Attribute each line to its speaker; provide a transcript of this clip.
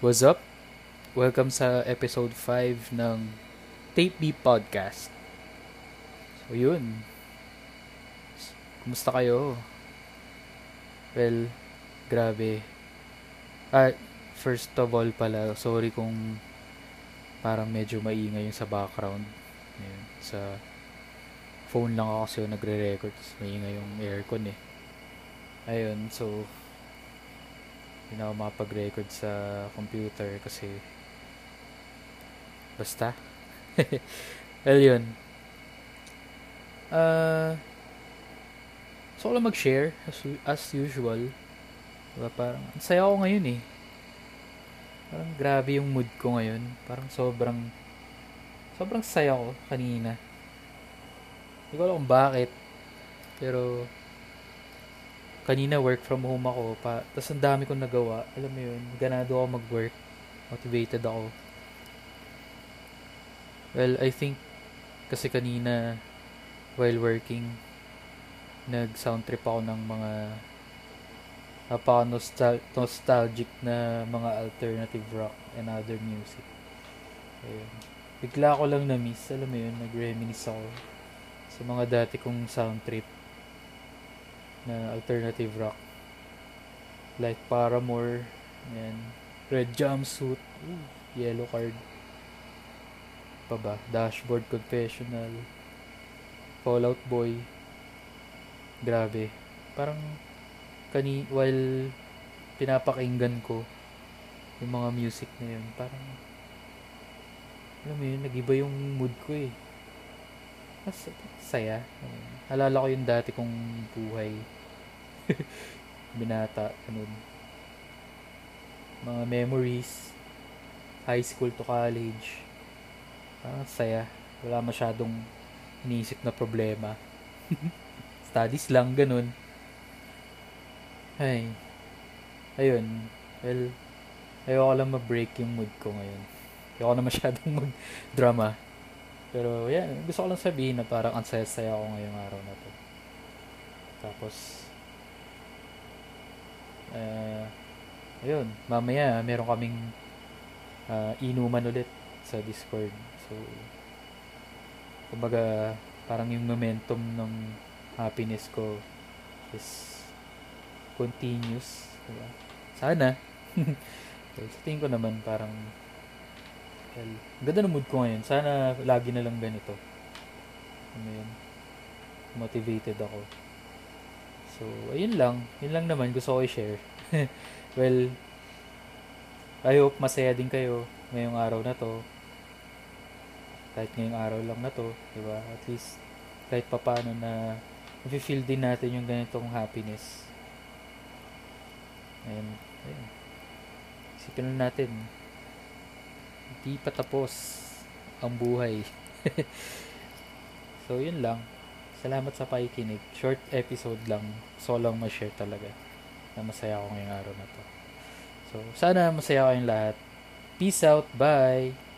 Speaker 1: What's up? Welcome sa episode 5 ng Tape B Podcast. So yun. Kumusta kayo? Well, grabe. Ah, first of all pala, sorry kung parang medyo maingay yung sa background. Ayun, sa phone lang ako kasi nagre-record. Maingay yung aircon eh. Ayun, so hindi na ako makapag-record sa computer kasi basta. Well yun. Uh, so lang mag-share as, as usual. Diba parang ang saya ko ngayon eh. Parang grabe yung mood ko ngayon. Parang sobrang sobrang saya ko kanina. Hindi ko alam kung bakit pero kanina work from home ako pa tapos ang dami kong nagawa. Alam mo yun ganado ako mag-work. Motivated ako. Well I think kasi kanina while working nag sound trip ako ng mga napaka nostal- nostalgic na mga alternative rock and other music. Ayun. bigla ko lang na miss alam mo yun nag reminisce ako sa mga dati kong sound trip na alternative rock. Like Paramore and Red Jumpsuit Ooh, Yellow Card. Pa ba? Dashboard Confessional. Fallout Boy. Grabe. Parang kani while pinapakinggan ko yung mga music na yun parang alam mo yun nagiba yung mood ko eh mas saya. Halala ko yung dati kong buhay. Binata, ganun. Mga memories. High school to college. Parang saya. Wala masyadong iniisip na problema. Studies lang, ganun. Ay. Ayun. Well, ayoko lang ma-break yung mood ko ngayon. Ayoko na masyadong mag-drama. Pero, yan. Gusto ko lang sabihin na parang ang saya-saya ako ngayong araw na to. Tapos, uh, ayun. Mamaya, meron kaming uh, inuman ulit sa Discord. So, kumbaga, parang yung momentum ng happiness ko is continuous. Diba? Sana. so, sa tingin ko naman, parang Well, ganda ng mood ko ngayon. Sana lagi na lang ganito. Ano yun? Motivated ako. So, ayun lang. Yun lang naman gusto ko i-share. well, I hope masaya din kayo ngayong araw na to. Kahit ngayong araw lang na to, di ba? At least, kahit papano na feel din natin yung ganitong happiness. And, ayun. Isipin na natin, di pa tapos ang buhay. so, yun lang. Salamat sa pakikinig. Short episode lang. So lang ma-share talaga na masaya ako ngayong araw na to. So, sana masaya kayong lahat. Peace out. Bye!